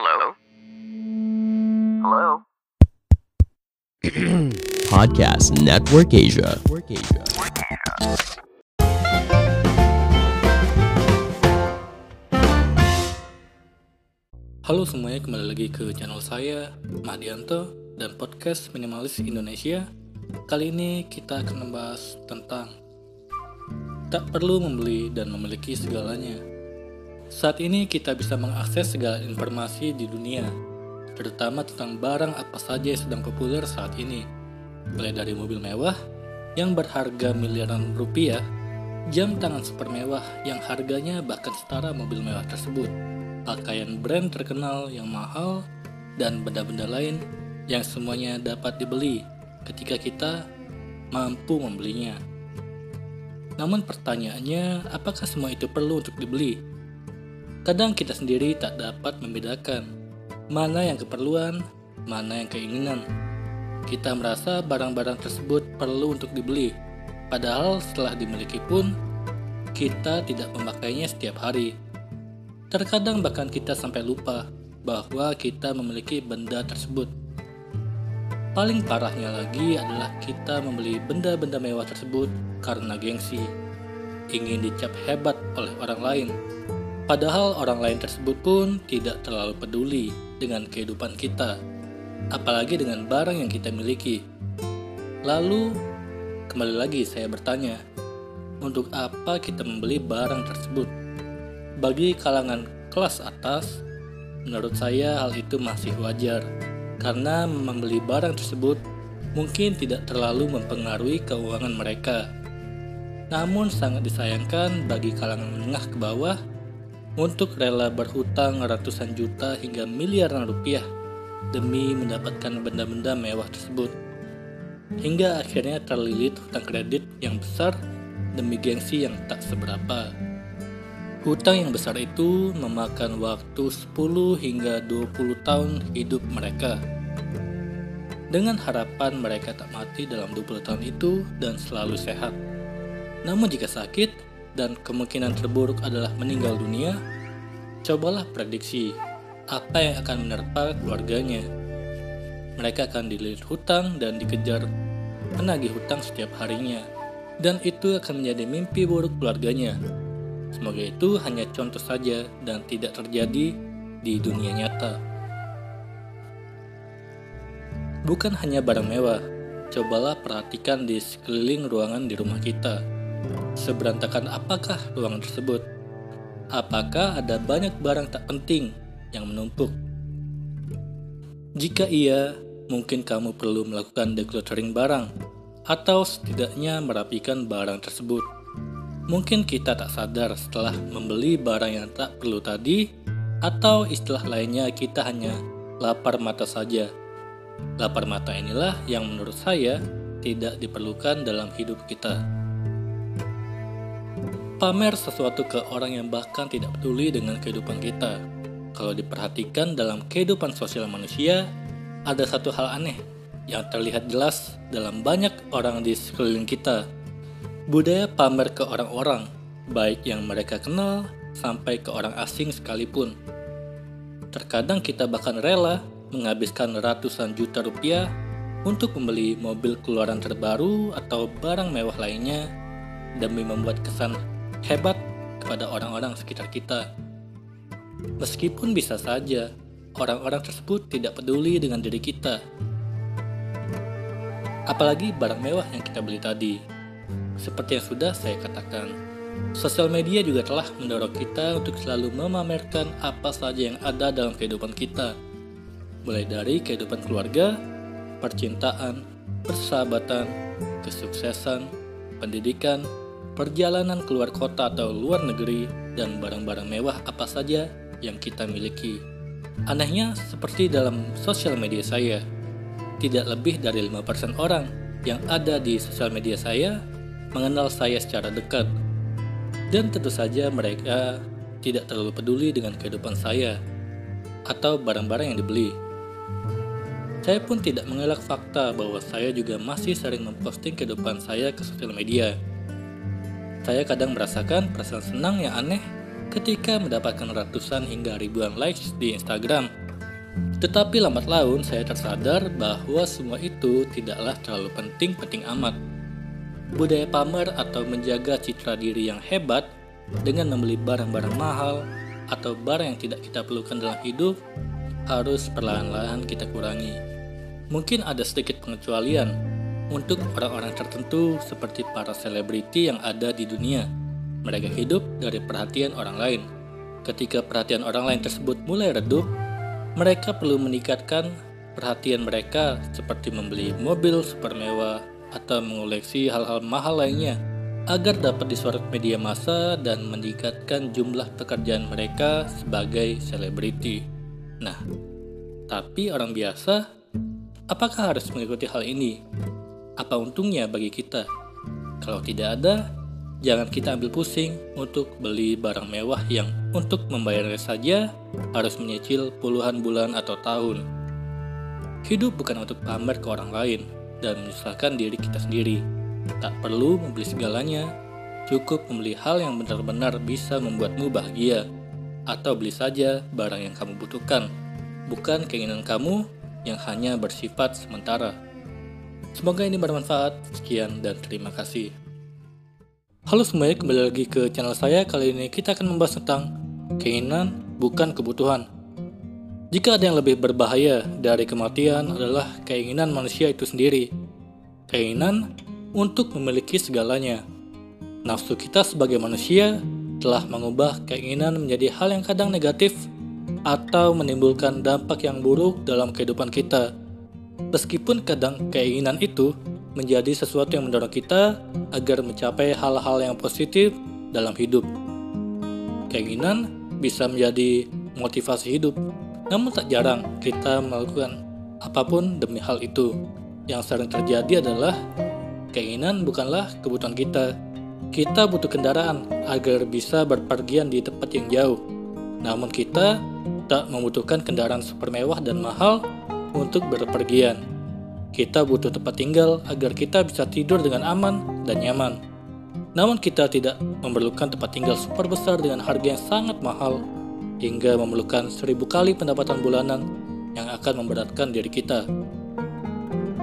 Hello? Hello? Podcast Network Asia. Halo semuanya, kembali lagi ke channel saya, Mahdianto, dan podcast Minimalis Indonesia. Kali ini kita akan membahas tentang tak perlu membeli dan memiliki segalanya. Saat ini kita bisa mengakses segala informasi di dunia, terutama tentang barang apa saja yang sedang populer saat ini. Mulai dari mobil mewah yang berharga miliaran rupiah, jam tangan super mewah yang harganya bahkan setara mobil mewah tersebut, pakaian brand terkenal yang mahal, dan benda-benda lain yang semuanya dapat dibeli ketika kita mampu membelinya. Namun pertanyaannya, apakah semua itu perlu untuk dibeli? Kadang kita sendiri tak dapat membedakan mana yang keperluan, mana yang keinginan. Kita merasa barang-barang tersebut perlu untuk dibeli, padahal setelah dimiliki pun kita tidak memakainya setiap hari. Terkadang bahkan kita sampai lupa bahwa kita memiliki benda tersebut. Paling parahnya lagi adalah kita membeli benda-benda mewah tersebut karena gengsi, ingin dicap hebat oleh orang lain. Padahal orang lain tersebut pun tidak terlalu peduli dengan kehidupan kita, apalagi dengan barang yang kita miliki. Lalu, kembali lagi saya bertanya, untuk apa kita membeli barang tersebut? Bagi kalangan kelas atas, menurut saya hal itu masih wajar karena membeli barang tersebut mungkin tidak terlalu mempengaruhi keuangan mereka. Namun sangat disayangkan bagi kalangan menengah ke bawah untuk rela berhutang ratusan juta hingga miliaran rupiah demi mendapatkan benda-benda mewah tersebut. Hingga akhirnya terlilit hutang kredit yang besar demi gengsi yang tak seberapa. Hutang yang besar itu memakan waktu 10 hingga 20 tahun hidup mereka. Dengan harapan mereka tak mati dalam 20 tahun itu dan selalu sehat. Namun jika sakit dan kemungkinan terburuk adalah meninggal dunia, cobalah prediksi apa yang akan menerpa keluarganya. Mereka akan dililit hutang dan dikejar penagih hutang setiap harinya. Dan itu akan menjadi mimpi buruk keluarganya Semoga itu hanya contoh saja dan tidak terjadi di dunia nyata. Bukan hanya barang mewah, cobalah perhatikan di sekeliling ruangan di rumah kita. Seberantakan apakah ruangan tersebut? Apakah ada banyak barang tak penting yang menumpuk? Jika iya, mungkin kamu perlu melakukan decluttering barang, atau setidaknya merapikan barang tersebut. Mungkin kita tak sadar setelah membeli barang yang tak perlu tadi, atau istilah lainnya kita hanya lapar mata saja. Lapar mata inilah yang menurut saya tidak diperlukan dalam hidup kita. Pamer sesuatu ke orang yang bahkan tidak peduli dengan kehidupan kita. Kalau diperhatikan dalam kehidupan sosial manusia, ada satu hal aneh yang terlihat jelas dalam banyak orang di sekeliling kita Budaya pamer ke orang-orang, baik yang mereka kenal sampai ke orang asing sekalipun. Terkadang kita bahkan rela menghabiskan ratusan juta rupiah untuk membeli mobil keluaran terbaru atau barang mewah lainnya demi membuat kesan hebat kepada orang-orang sekitar kita. Meskipun bisa saja orang-orang tersebut tidak peduli dengan diri kita. Apalagi barang mewah yang kita beli tadi. Seperti yang sudah saya katakan, sosial media juga telah mendorong kita untuk selalu memamerkan apa saja yang ada dalam kehidupan kita. Mulai dari kehidupan keluarga, percintaan, persahabatan, kesuksesan, pendidikan, perjalanan keluar kota atau luar negeri, dan barang-barang mewah apa saja yang kita miliki. Anehnya, seperti dalam sosial media saya, tidak lebih dari 5% orang yang ada di sosial media saya mengenal saya secara dekat. Dan tentu saja mereka tidak terlalu peduli dengan kehidupan saya atau barang-barang yang dibeli. Saya pun tidak mengelak fakta bahwa saya juga masih sering memposting kehidupan saya ke sosial media. Saya kadang merasakan perasaan senang yang aneh ketika mendapatkan ratusan hingga ribuan likes di Instagram Tetapi lambat laun saya tersadar bahwa semua itu tidaklah terlalu penting-penting amat. Budaya pamer atau menjaga citra diri yang hebat dengan membeli barang-barang mahal atau barang yang tidak kita perlukan dalam hidup harus perlahan-lahan kita kurangi. Mungkin ada sedikit pengecualian untuk orang-orang tertentu seperti para selebriti yang ada di dunia. Mereka hidup dari perhatian orang lain. Ketika perhatian orang lain tersebut mulai redup, mereka perlu meningkatkan perhatian mereka seperti membeli mobil super mewah atau mengoleksi hal-hal mahal lainnya agar dapat disorot media massa dan meningkatkan jumlah pekerjaan mereka sebagai selebriti. Nah, tapi orang biasa, apakah harus mengikuti hal ini? Apa untungnya bagi kita? Kalau tidak ada, jangan kita ambil pusing untuk beli barang mewah yang untuk membayarnya saja harus menyicil puluhan bulan atau tahun. Hidup bukan untuk pamer ke orang lain dan menyusahkan diri kita sendiri. Tak perlu membeli segalanya, cukup membeli hal yang benar-benar bisa membuatmu bahagia, atau beli saja barang yang kamu butuhkan, bukan keinginan kamu yang hanya bersifat sementara. Semoga ini bermanfaat. Sekian dan terima kasih. Halo semuanya, kembali lagi ke channel saya. Kali ini kita akan membahas tentang keinginan bukan kebutuhan. Jika ada yang lebih berbahaya dari kematian adalah keinginan manusia itu sendiri. Keinginan untuk memiliki segalanya. Nafsu kita sebagai manusia telah mengubah keinginan menjadi hal yang kadang negatif atau menimbulkan dampak yang buruk dalam kehidupan kita. Meskipun kadang keinginan itu menjadi sesuatu yang mendorong kita agar mencapai hal-hal yang positif dalam hidup. Keinginan bisa menjadi motivasi hidup, namun tak jarang kita melakukan apa pun demi hal itu. Yang sering terjadi adalah keinginan bukanlah kebutuhan kita. Kita butuh kendaraan agar bisa berpergian di tempat yang jauh. Namun kita tak membutuhkan kendaraan super mewah dan mahal untuk berpergian. Kita butuh tempat tinggal agar kita bisa tidur dengan aman dan nyaman. Namun kita tidak memerlukan tempat tinggal super besar dengan harga yang sangat mahal hingga memerlukan seribu kali pendapatan bulanan yang akan memberatkan diri kita.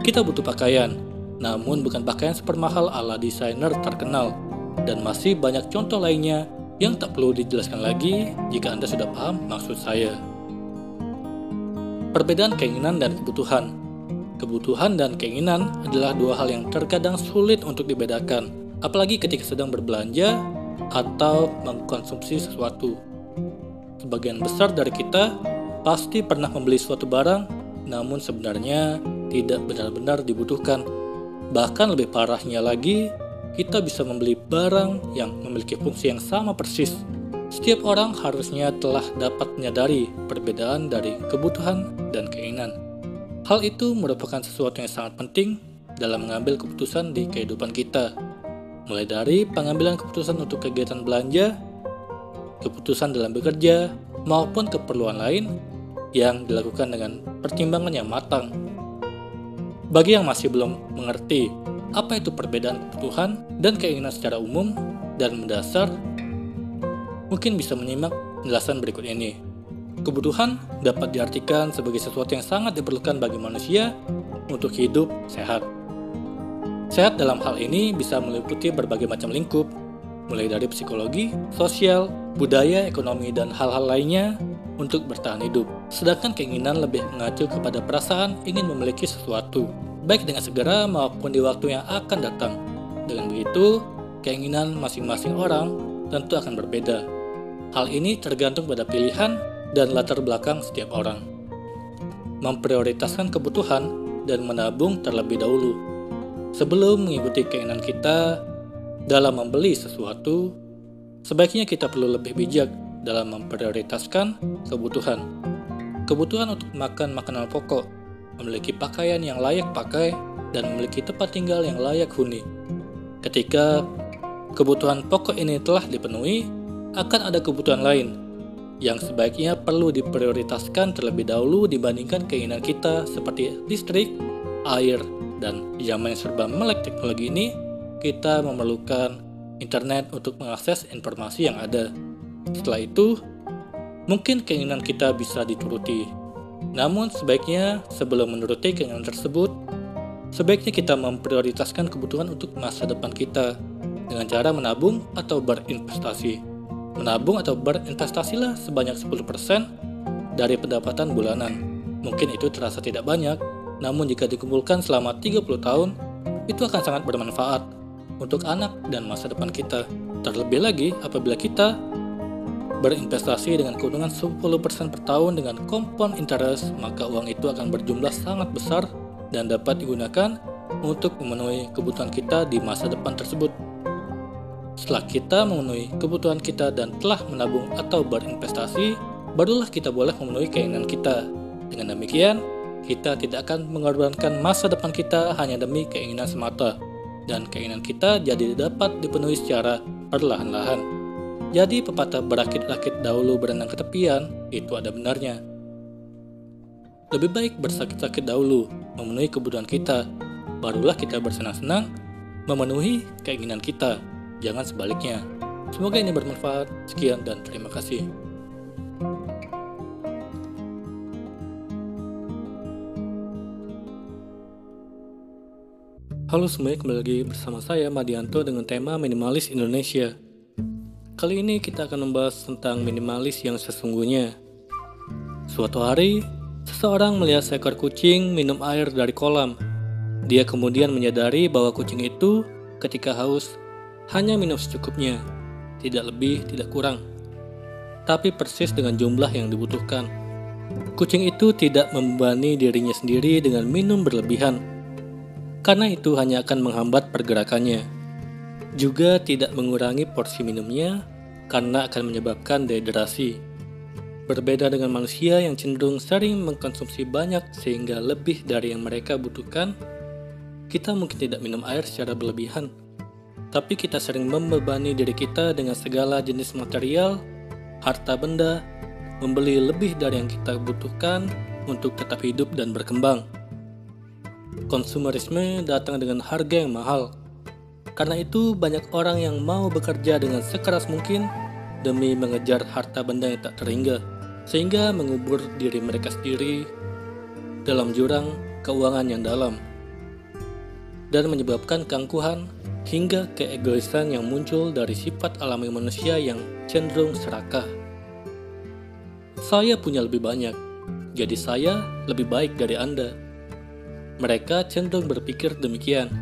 Kita butuh pakaian, namun bukan pakaian super mahal ala desainer terkenal dan masih banyak contoh lainnya yang tak perlu dijelaskan lagi jika Anda sudah paham maksud saya. Perbedaan keinginan dan kebutuhan Kebutuhan dan keinginan adalah dua hal yang terkadang sulit untuk dibedakan, apalagi ketika sedang berbelanja atau mengkonsumsi sesuatu. Sebagian besar dari kita pasti pernah membeli suatu barang, namun sebenarnya tidak benar-benar dibutuhkan. Bahkan lebih parahnya lagi, kita bisa membeli barang yang memiliki fungsi yang sama persis. Setiap orang harusnya telah dapat menyadari perbedaan dari kebutuhan dan keinginan. Hal itu merupakan sesuatu yang sangat penting dalam mengambil keputusan di kehidupan kita. Mulai dari pengambilan keputusan untuk kegiatan belanja, keputusan dalam bekerja, maupun keperluan lain yang dilakukan dengan pertimbangan yang matang. Bagi yang masih belum mengerti apa itu perbedaan kebutuhan dan keinginan secara umum dan mendasar, mungkin bisa menyimak penjelasan berikut ini. Kebutuhan dapat diartikan sebagai sesuatu yang sangat diperlukan bagi manusia untuk hidup sehat. Sehat dalam hal ini bisa meliputi berbagai macam lingkup, mulai dari psikologi, sosial, budaya, ekonomi, dan hal-hal lainnya untuk bertahan hidup. Sedangkan keinginan lebih mengacu kepada perasaan ingin memiliki sesuatu, baik dengan segera maupun di waktu yang akan datang. Dengan begitu, keinginan masing-masing orang tentu akan berbeda. Hal ini tergantung pada pilihan dan latar belakang setiap orang. Memprioritaskan kebutuhan dan menabung terlebih dahulu. Sebelum mengikuti keinginan kita dalam membeli sesuatu, sebaiknya kita perlu lebih bijak dalam memprioritaskan kebutuhan. Kebutuhan untuk makan makanan pokok, memiliki pakaian yang layak pakai, dan memiliki tempat tinggal yang layak huni. Ketika kebutuhan pokok ini telah dipenuhi, akan ada kebutuhan lain yang sebaiknya perlu diprioritaskan terlebih dahulu dibandingkan keinginan kita seperti listrik, air, dan zaman yang serba melek teknologi ini, kita memerlukan internet untuk mengakses informasi yang ada. Setelah itu, mungkin keinginan kita bisa dituruti. Namun sebaiknya sebelum menuruti keinginan tersebut, sebaiknya kita memprioritaskan kebutuhan untuk masa depan kita dengan cara menabung atau berinvestasi. Menabung atau berinvestasilah sebanyak 10% dari pendapatan bulanan. Mungkin itu terasa tidak banyak, namun jika dikumpulkan selama 30 tahun, itu akan sangat bermanfaat untuk anak dan masa depan kita. Terlebih lagi apabila kita berinvestasi dengan keuntungan 10% per tahun dengan kompon interest, maka uang itu akan berjumlah sangat besar dan dapat digunakan untuk memenuhi kebutuhan kita di masa depan tersebut. Setelah kita memenuhi kebutuhan kita dan telah menabung atau berinvestasi, barulah kita boleh memenuhi keinginan kita. Dengan demikian, kita tidak akan mengorbankan masa depan kita hanya demi keinginan semata, dan keinginan kita jadi dapat dipenuhi secara perlahan-lahan. Jadi pepatah berakit-rakit dahulu berenang ke tepian, itu ada benarnya. Lebih baik bersakit-sakit dahulu, memenuhi kebutuhan kita, barulah kita bersenang-senang memenuhi keinginan kita, jangan sebaliknya. Semoga ini bermanfaat. Sekian dan terima kasih. Halo semuanya, kembali lagi bersama saya Madianto dengan tema Minimalis Indonesia. Kali ini kita akan membahas tentang minimalis yang sesungguhnya. Suatu hari, seseorang melihat seekor kucing minum air dari kolam. Dia kemudian menyadari bahwa kucing itu ketika haus hanya minum secukupnya, tidak lebih, tidak kurang. Tapi persis dengan jumlah yang dibutuhkan. Kucing itu tidak membebani dirinya sendiri dengan minum berlebihan, karena itu hanya akan menghambat pergerakannya. Juga tidak mengurangi porsi minumnya karena akan menyebabkan dehidrasi. Berbeda dengan manusia yang cenderung sering mengkonsumsi banyak sehingga lebih dari yang mereka butuhkan, kita mungkin tidak minum air secara berlebihan, tapi kita sering membebani diri kita dengan segala jenis material, harta benda, membeli lebih dari yang kita butuhkan untuk tetap hidup dan berkembang. Konsumerisme datang dengan harga yang mahal. Karena itu, banyak orang yang mau bekerja dengan sekeras mungkin demi mengejar harta benda yang tak terhingga, sehingga mengubur diri mereka sendiri dalam jurang keuangan yang dalam dan menyebabkan keangkuhan hingga keegoisan yang muncul dari sifat alami manusia yang cenderung serakah. Saya punya lebih banyak, jadi saya lebih baik dari Anda. Mereka cenderung berpikir demikian.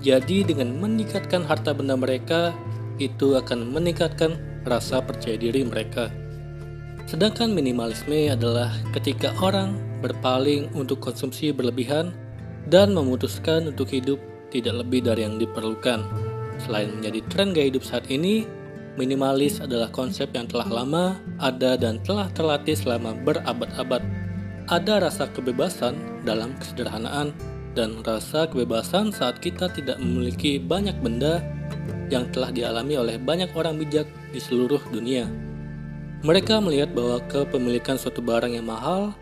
Jadi dengan meningkatkan harta benda mereka, itu akan meningkatkan rasa percaya diri mereka. Sedangkan minimalisme adalah ketika orang berpaling untuk konsumsi berlebihan dan memutuskan untuk hidup tidak lebih dari yang diperlukan. Selain menjadi tren gaya hidup saat ini, minimalis adalah konsep yang telah lama ada dan telah terlatih selama berabad-abad ada rasa kebebasan dalam kesederhanaan dan rasa kebebasan saat kita tidak memiliki banyak benda yang telah dialami oleh banyak orang bijak di seluruh dunia. Mereka melihat bahwa kepemilikan suatu barang yang mahal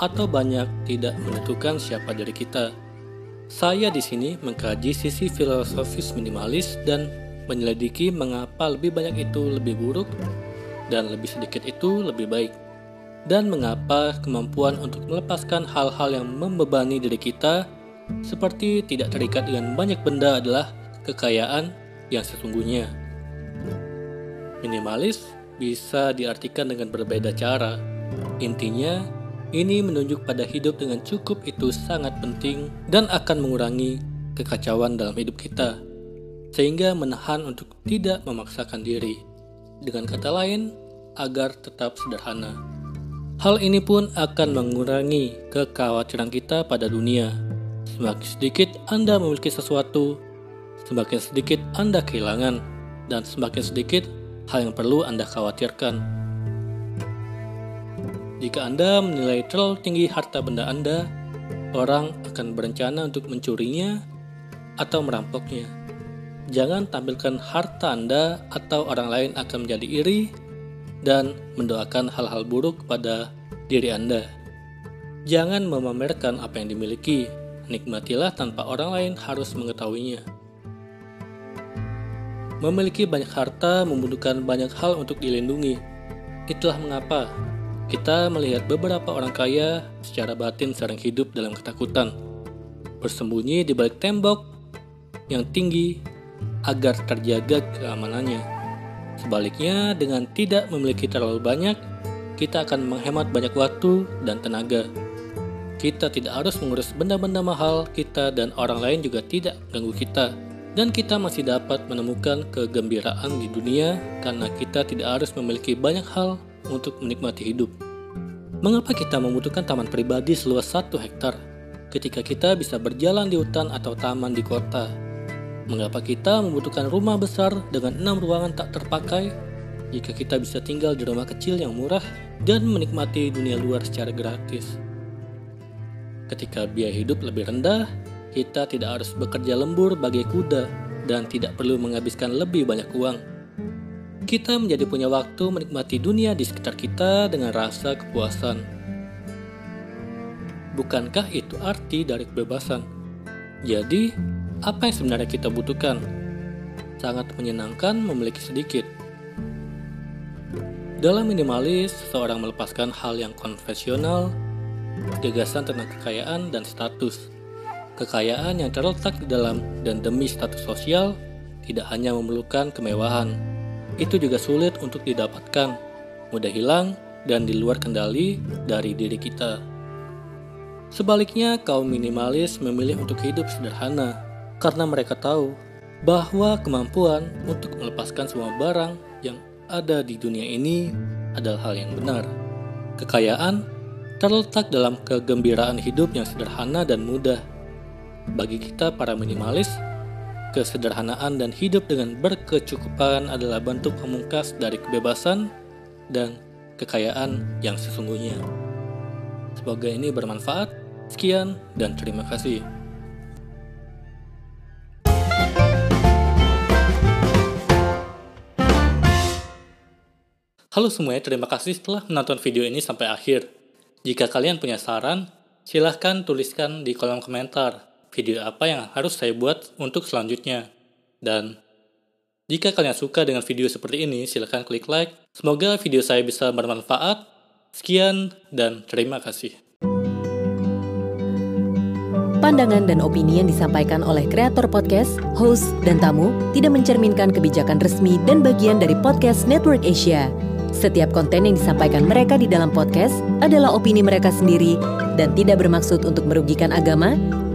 atau banyak tidak menentukan siapa diri kita. Saya di sini mengkaji sisi filosofis minimalis dan menyelidiki mengapa lebih banyak itu lebih buruk dan lebih sedikit itu lebih baik dan mengapa kemampuan untuk melepaskan hal-hal yang membebani diri kita, seperti tidak terikat dengan banyak benda, adalah kekayaan yang sesungguhnya. Minimalis bisa diartikan dengan berbeda cara. Intinya, ini menunjuk pada hidup dengan cukup itu sangat penting dan akan mengurangi kekacauan dalam hidup kita, sehingga menahan untuk tidak memaksakan diri. Dengan kata lain, agar tetap sederhana. Hal ini pun akan mengurangi kekhawatiran kita pada dunia. Semakin sedikit Anda memiliki sesuatu, semakin sedikit Anda kehilangan, dan semakin sedikit hal yang perlu Anda khawatirkan. Jika Anda menilai terlalu tinggi harta benda Anda, orang akan berencana untuk mencurinya atau merampoknya. Jangan tampilkan harta Anda atau orang lain akan menjadi iri dan mendoakan hal-hal buruk pada diri Anda. Jangan memamerkan apa yang dimiliki, nikmatilah tanpa orang lain harus mengetahuinya. Memiliki banyak harta membutuhkan banyak hal untuk dilindungi. Itulah mengapa kita melihat beberapa orang kaya secara batin sering hidup dalam ketakutan, bersembunyi di balik tembok yang tinggi agar terjaga keamanannya. Sebaliknya, dengan tidak memiliki terlalu banyak, kita akan menghemat banyak waktu dan tenaga. Kita tidak harus mengurus benda-benda mahal kita dan orang lain juga tidak ganggu kita. Dan kita masih dapat menemukan kegembiraan di dunia karena kita tidak harus memiliki banyak hal untuk menikmati hidup. Mengapa kita membutuhkan taman pribadi seluas satu hektar ketika kita bisa berjalan di hutan atau taman di kota? Mengapa kita membutuhkan rumah besar dengan enam ruangan tak terpakai jika kita bisa tinggal di rumah kecil yang murah dan menikmati dunia luar secara gratis? Ketika biaya hidup lebih rendah, kita tidak harus bekerja lembur bagai kuda dan tidak perlu menghabiskan lebih banyak uang kita menjadi punya waktu menikmati dunia di sekitar kita dengan rasa kepuasan. Bukankah itu arti dari kebebasan? Jadi, apa yang sebenarnya kita butuhkan? Sangat menyenangkan memiliki sedikit. Dalam minimalis, seseorang melepaskan hal yang konvensional, gagasan tentang kekayaan dan status. Kekayaan yang terletak di dalam dan demi status sosial tidak hanya memerlukan kemewahan, itu juga sulit untuk didapatkan, mudah hilang, dan di luar kendali dari diri kita. Sebaliknya, kaum minimalis memilih untuk hidup sederhana karena mereka tahu bahwa kemampuan untuk melepaskan semua barang yang ada di dunia ini adalah hal yang benar. Kekayaan terletak dalam kegembiraan hidup yang sederhana dan mudah. Bagi kita, para minimalis, Kesederhanaan dan hidup dengan berkecukupan adalah bentuk pemungkas dari kebebasan dan kekayaan yang sesungguhnya. Semoga ini bermanfaat. Sekian dan terima kasih. Halo semuanya, terima kasih telah menonton video ini sampai akhir. Jika kalian punya saran, silahkan tuliskan di kolom komentar video apa yang harus saya buat untuk selanjutnya. Dan jika kalian suka dengan video seperti ini, silahkan klik like. Semoga video saya bisa bermanfaat. Sekian dan terima kasih. Pandangan dan opini yang disampaikan oleh kreator podcast, host, dan tamu tidak mencerminkan kebijakan resmi dan bagian dari podcast Network Asia. Setiap konten yang disampaikan mereka di dalam podcast adalah opini mereka sendiri dan tidak bermaksud untuk merugikan agama,